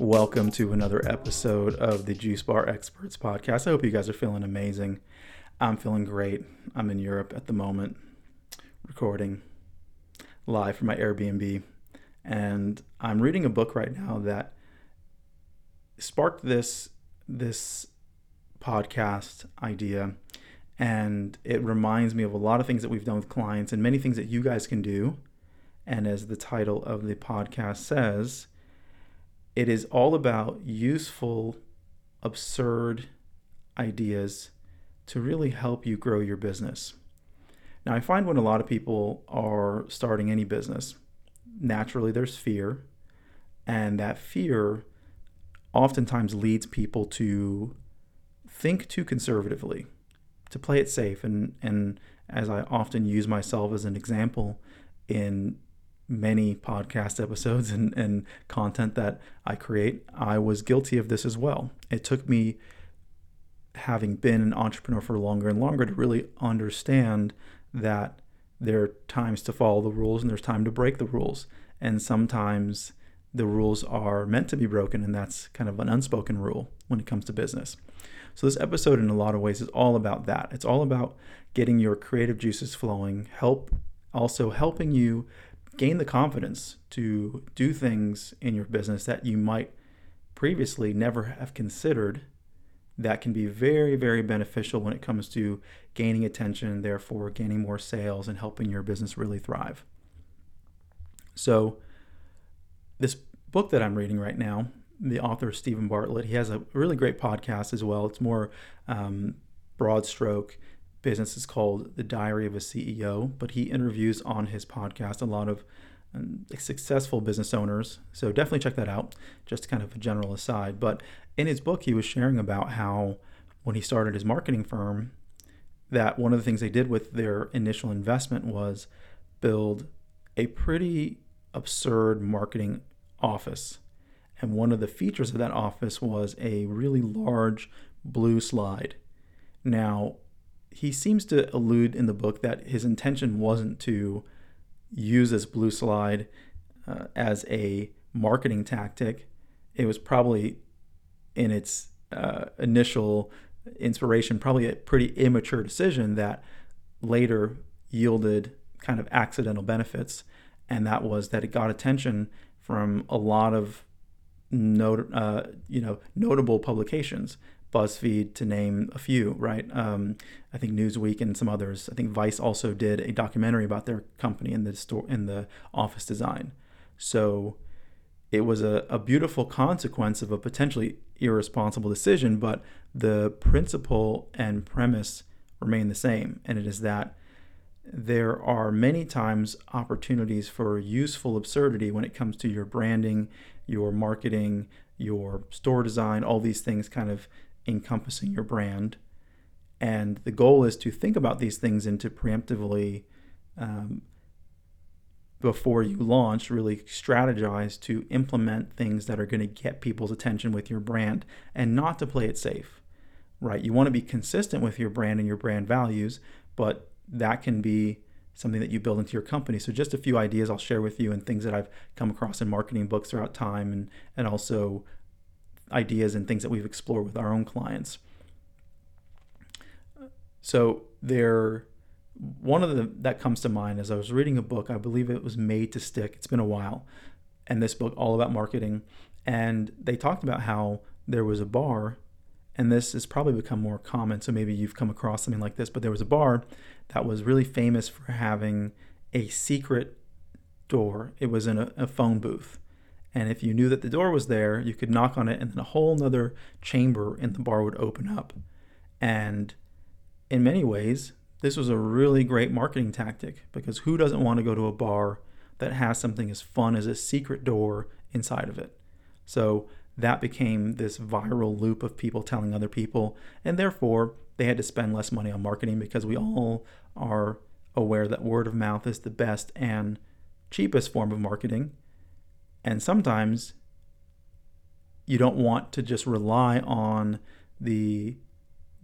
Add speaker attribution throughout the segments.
Speaker 1: Welcome to another episode of the Juice Bar Experts podcast. I hope you guys are feeling amazing. I'm feeling great. I'm in Europe at the moment, recording live from my Airbnb. And I'm reading a book right now that sparked this this podcast idea and it reminds me of a lot of things that we've done with clients and many things that you guys can do. And as the title of the podcast says, it is all about useful, absurd ideas to really help you grow your business. Now, I find when a lot of people are starting any business, naturally there's fear, and that fear oftentimes leads people to think too conservatively, to play it safe. And, and as I often use myself as an example in many podcast episodes and, and content that I create, I was guilty of this as well. It took me having been an entrepreneur for longer and longer to really understand that there are times to follow the rules and there's time to break the rules. And sometimes the rules are meant to be broken, and that's kind of an unspoken rule when it comes to business. So, this episode, in a lot of ways, is all about that. It's all about getting your creative juices flowing, help also helping you gain the confidence to do things in your business that you might previously never have considered that can be very, very beneficial when it comes to gaining attention, therefore gaining more sales and helping your business really thrive. So, this book that I'm reading right now, the author Steven Bartlett, he has a really great podcast as well. It's more um, broad stroke business is called The Diary of a CEO, but he interviews on his podcast a lot of um, successful business owners. So definitely check that out, just kind of a general aside. But in his book, he was sharing about how when he started his marketing firm, that one of the things they did with their initial investment was build a pretty absurd marketing office. And one of the features of that office was a really large blue slide. Now, he seems to allude in the book that his intention wasn't to use this blue slide uh, as a marketing tactic. It was probably in its uh, initial inspiration, probably a pretty immature decision that later yielded kind of accidental benefits. And that was that it got attention from a lot of not, uh, you know, notable publications. BuzzFeed, to name a few, right? Um, I think Newsweek and some others. I think Vice also did a documentary about their company in the store in the office design. So it was a, a beautiful consequence of a potentially irresponsible decision, but the principle and premise remain the same, and it is that there are many times opportunities for useful absurdity when it comes to your branding, your marketing, your store design, all these things kind of encompassing your brand. And the goal is to think about these things and to preemptively, um, before you launch, really strategize to implement things that are going to get people's attention with your brand and not to play it safe, right? You want to be consistent with your brand and your brand values, but that can be something that you build into your company. So just a few ideas I'll share with you and things that I've come across in marketing books throughout time and, and also ideas and things that we've explored with our own clients. So there, one of the that comes to mind as I was reading a book. I believe it was Made to Stick. It's been a while, and this book all about marketing, and they talked about how there was a bar, and this has probably become more common. So maybe you've come across something like this, but there was a bar that was really famous for having a secret door. It was in a, a phone booth and if you knew that the door was there, you could knock on it, and then a whole nother chamber in the bar would open up. And in many ways, this was a really great marketing tactic because who doesn't want to go to a bar that has something as fun as a secret door inside of it. So that became this viral loop of people telling other people, and therefore they had to spend less money on marketing because we all are aware that word of mouth is the best and cheapest form of marketing. And sometimes you don't want to just rely on the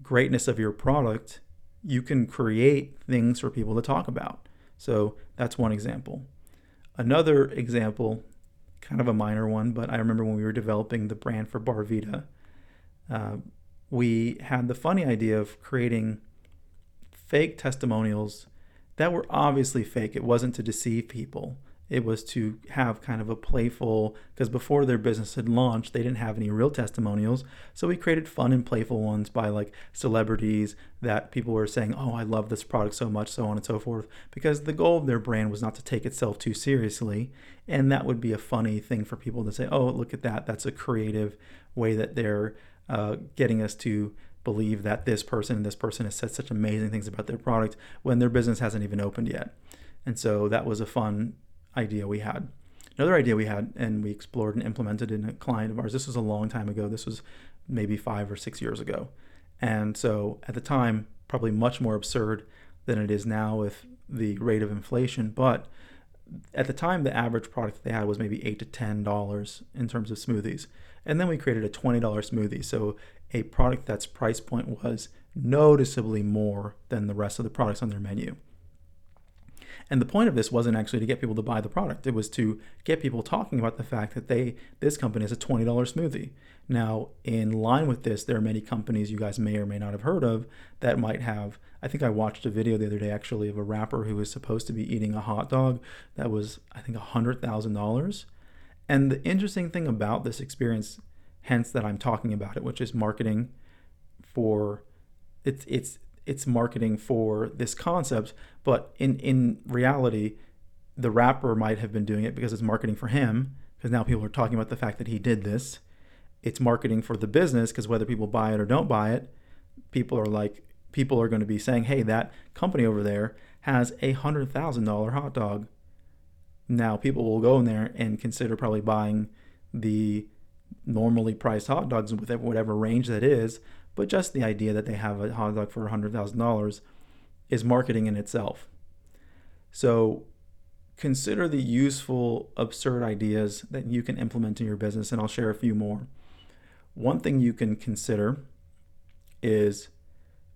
Speaker 1: greatness of your product. You can create things for people to talk about. So that's one example. Another example, kind of a minor one, but I remember when we were developing the brand for Barvita, uh, we had the funny idea of creating fake testimonials that were obviously fake. It wasn't to deceive people, it was to have kind of a playful because before their business had launched they didn't have any real testimonials. So we created fun and playful ones by like celebrities that people were saying oh i love this product so much so on and so forth. Because the goal of their brand was not to take itself too seriously and that would be a funny thing for people to say oh look at that. That's a creative way that they're uh, getting us to believe that this person and this person has said such amazing things about their product when their business hasn't even opened yet. And so that was a fun idea we had. Another idea we had, and we explored and implemented in a client of ours. This was a long time ago. This was maybe five or six years ago. And so at the time, probably much more absurd than it is now with the rate of inflation. But at the time, the average product they had was maybe eight to ten dollars in terms of smoothies. And then we created a twenty dollar smoothie. So a product that's price point was noticeably more than the rest of the products on their menu. And the point of this wasn't actually to get people to buy the product. It was to get people talking about the fact that they this company is a $20 smoothie. Now, in line with this, there are many companies you guys may or may not have heard of that might have. I think I watched a video the other day actually of a rapper who was supposed to be eating a hot dog that was, I think, $100,000. And the interesting thing about this experience, hence that I'm talking about it, which is marketing for it's it's it's marketing for this concept, but in in reality, the rapper might have been doing it because it's marketing for him because now people are talking about the fact that he did this. It's marketing for the business because whether people buy it or don't buy it, people are like people are going to be saying, "Hey, that company over there has a hundred thousand dollar hot dog." Now people will go in there and consider probably buying the normally priced hot dogs with whatever range that is but just the idea that they have a hot dog for $100,000 is marketing in itself. So consider the useful, absurd ideas that you can implement in your business, and I'll share a few more. One thing you can consider is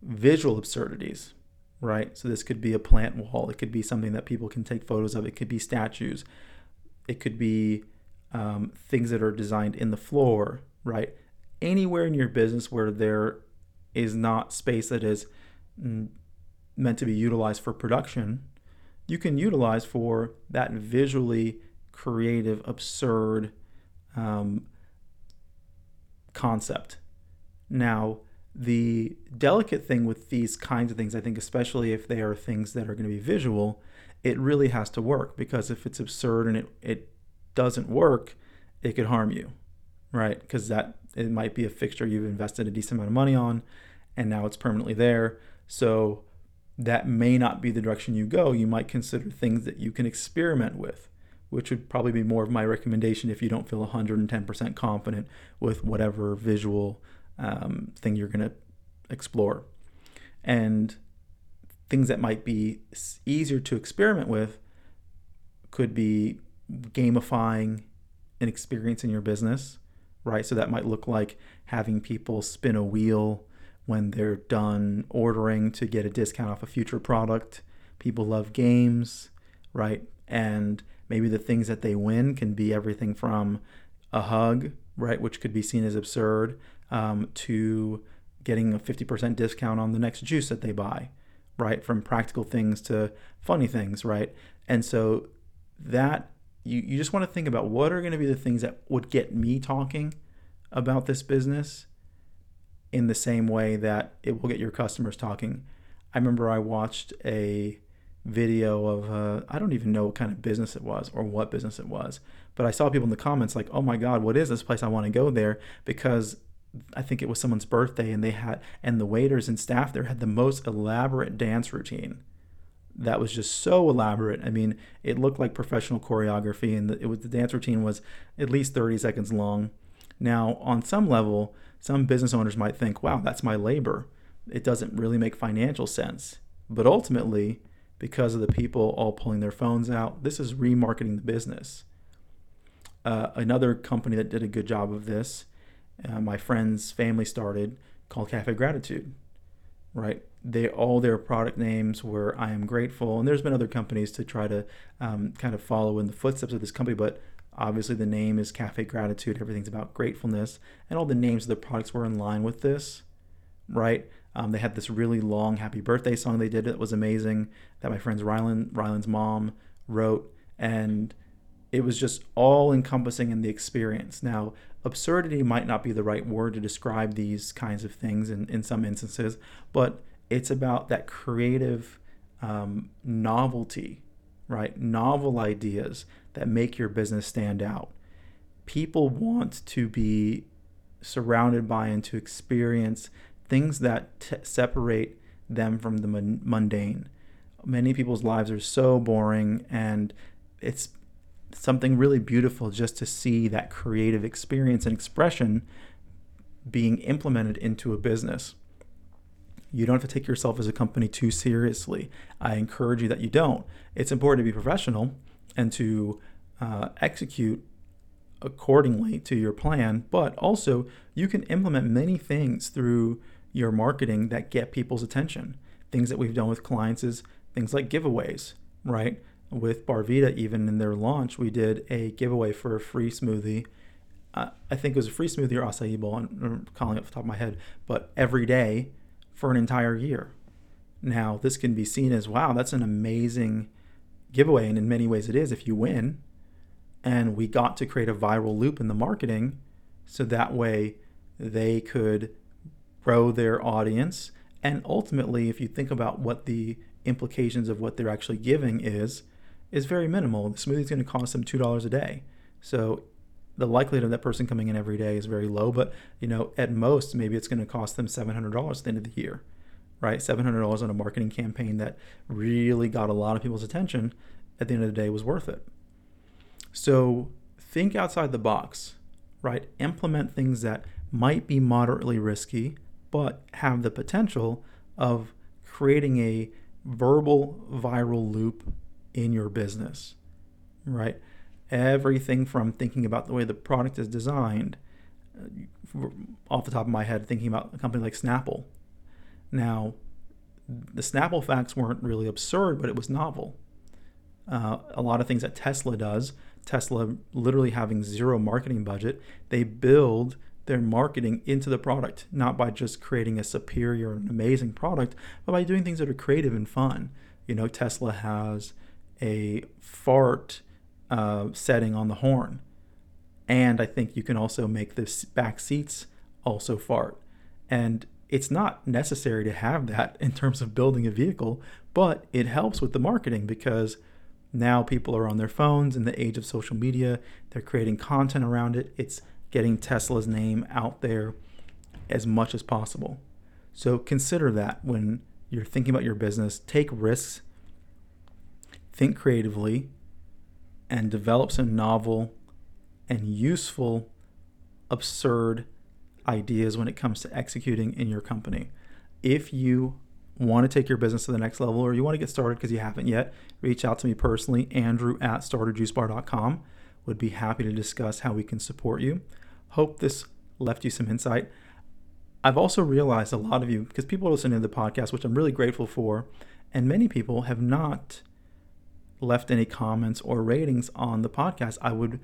Speaker 1: visual absurdities, right? So this could be a plant wall, it could be something that people can take photos of, it could be statues, it could be um, things that are designed in the floor, right? Anywhere in your business where there is not space that is meant to be utilized for production, you can utilize for that visually creative, absurd um, concept. Now, the delicate thing with these kinds of things, I think, especially if they are things that are going to be visual, it really has to work because if it's absurd and it, it doesn't work, it could harm you, right? Because that it might be a fixture you've invested a decent amount of money on and now it's permanently there. So that may not be the direction you go. You might consider things that you can experiment with, which would probably be more of my recommendation if you don't feel 110% confident with whatever visual um, thing you're going to explore. And things that might be easier to experiment with could be gamifying an experience in your business right? So that might look like having people spin a wheel when they're done ordering to get a discount off a future product. People love games, right? And maybe the things that they win can be everything from a hug, right, which could be seen as absurd, um, to getting a 50% discount on the next juice that they buy, right? From practical things to funny things, right? And so that you, you just want to think about what are going to be the things that would get me talking about this business in the same way that it will get your customers talking. I remember I watched a video of uh, I don't even know what kind of business it was or what business it was, but I saw people in the comments like, "Oh my God, what is this place? I want to go there because." I think it was someone's birthday, and they had and the waiters and staff there had the most elaborate dance routine that was just so elaborate. I mean, it looked like professional choreography, and the, it was the dance routine was at least 30 seconds long. Now, on some level, some business owners might think, "Wow, that's my labor." It doesn't really make financial sense. But ultimately, because of the people all pulling their phones out, this is remarketing the business. Uh, another company that did a good job of this, uh, my friend's family started, called Cafe Gratitude. Right? they all their product names were I am grateful, and there's been other companies to try to um, kind of follow in the footsteps of this company, but obviously the name is Cafe Gratitude. Everything's about gratefulness, and all the names of the products were in line with this, right? Um, they had this really long happy birthday song they did that was amazing that my friend's Rylan Rylan's mom wrote, and it was just all encompassing in the experience. Now, absurdity might not be the right word to describe these kinds of things in, in some instances, but it's about that creative um, novelty, right? Novel ideas that make your business stand out. People want to be surrounded by and to experience things that t- separate them from the mundane. Many people's lives are so boring, and it's something really beautiful just to see that creative experience and expression being implemented into a business. You don't have to take yourself as a company too seriously. I encourage you that you don't. It's important to be professional and to uh, execute accordingly to your plan, but also you can implement many things through your marketing that get people's attention. Things that we've done with clients is things like giveaways, right? With Barvita, even in their launch, we did a giveaway for a free smoothie. Uh, I think it was a free smoothie or acai bowl. I'm calling it off the top of my head, but every day for an entire year. Now, this can be seen as wow, that's an amazing giveaway. And in many ways, it is if you win. And we got to create a viral loop in the marketing so that way they could grow their audience. And ultimately, if you think about what the implications of what they're actually giving is, is very minimal. The smoothie is going to cost them $2 a day. So the likelihood of that person coming in every day is very low, but you know, at most, maybe it's going to cost them $700 at the end of the year, right? $700 on a marketing campaign that really got a lot of people's attention at the end of the day was worth it. So think outside the box, right? Implement things that might be moderately risky, but have the potential of creating a verbal viral loop in your business, right? everything from thinking about the way the product is designed, uh, off the top of my head, thinking about a company like Snapple. Now, the Snapple facts weren't really absurd, but it was novel. Uh, a lot of things that Tesla does, Tesla literally having zero marketing budget, they build their marketing into the product, not by just creating a superior and amazing product, but by doing things that are creative and fun. You know, Tesla has a fart uh, setting on the horn. And I think you can also make the back seats also fart. And it's not necessary to have that in terms of building a vehicle, but it helps with the marketing because now people are on their phones in the age of social media. They're creating content around it. It's getting Tesla's name out there as much as possible. So consider that when you're thinking about your business. Take risks, think creatively, and develop some novel and useful, absurd ideas when it comes to executing in your company. If you want to take your business to the next level or you want to get started because you haven't yet, reach out to me personally, Andrew at starterjuicebar.com. Would be happy to discuss how we can support you. Hope this left you some insight. I've also realized a lot of you, because people are listening to the podcast, which I'm really grateful for, and many people have not left any comments or ratings on the podcast. I would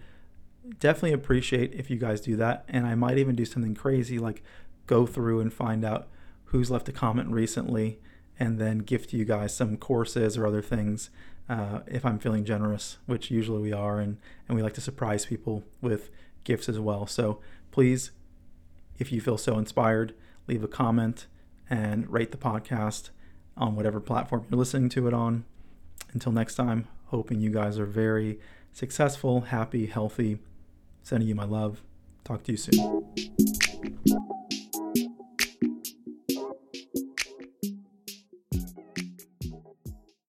Speaker 1: definitely appreciate if you guys do that. And I might even do something crazy like go through and find out who's left a comment recently and then gift you guys some courses or other things uh, if I'm feeling generous, which usually we are. And, and we like to surprise people with gifts as well. So please, if you feel so inspired, leave a comment and rate the podcast on whatever platform you're listening to it on. Until next time, hoping you guys are very successful, happy, healthy. Sending you my love. Talk to you soon.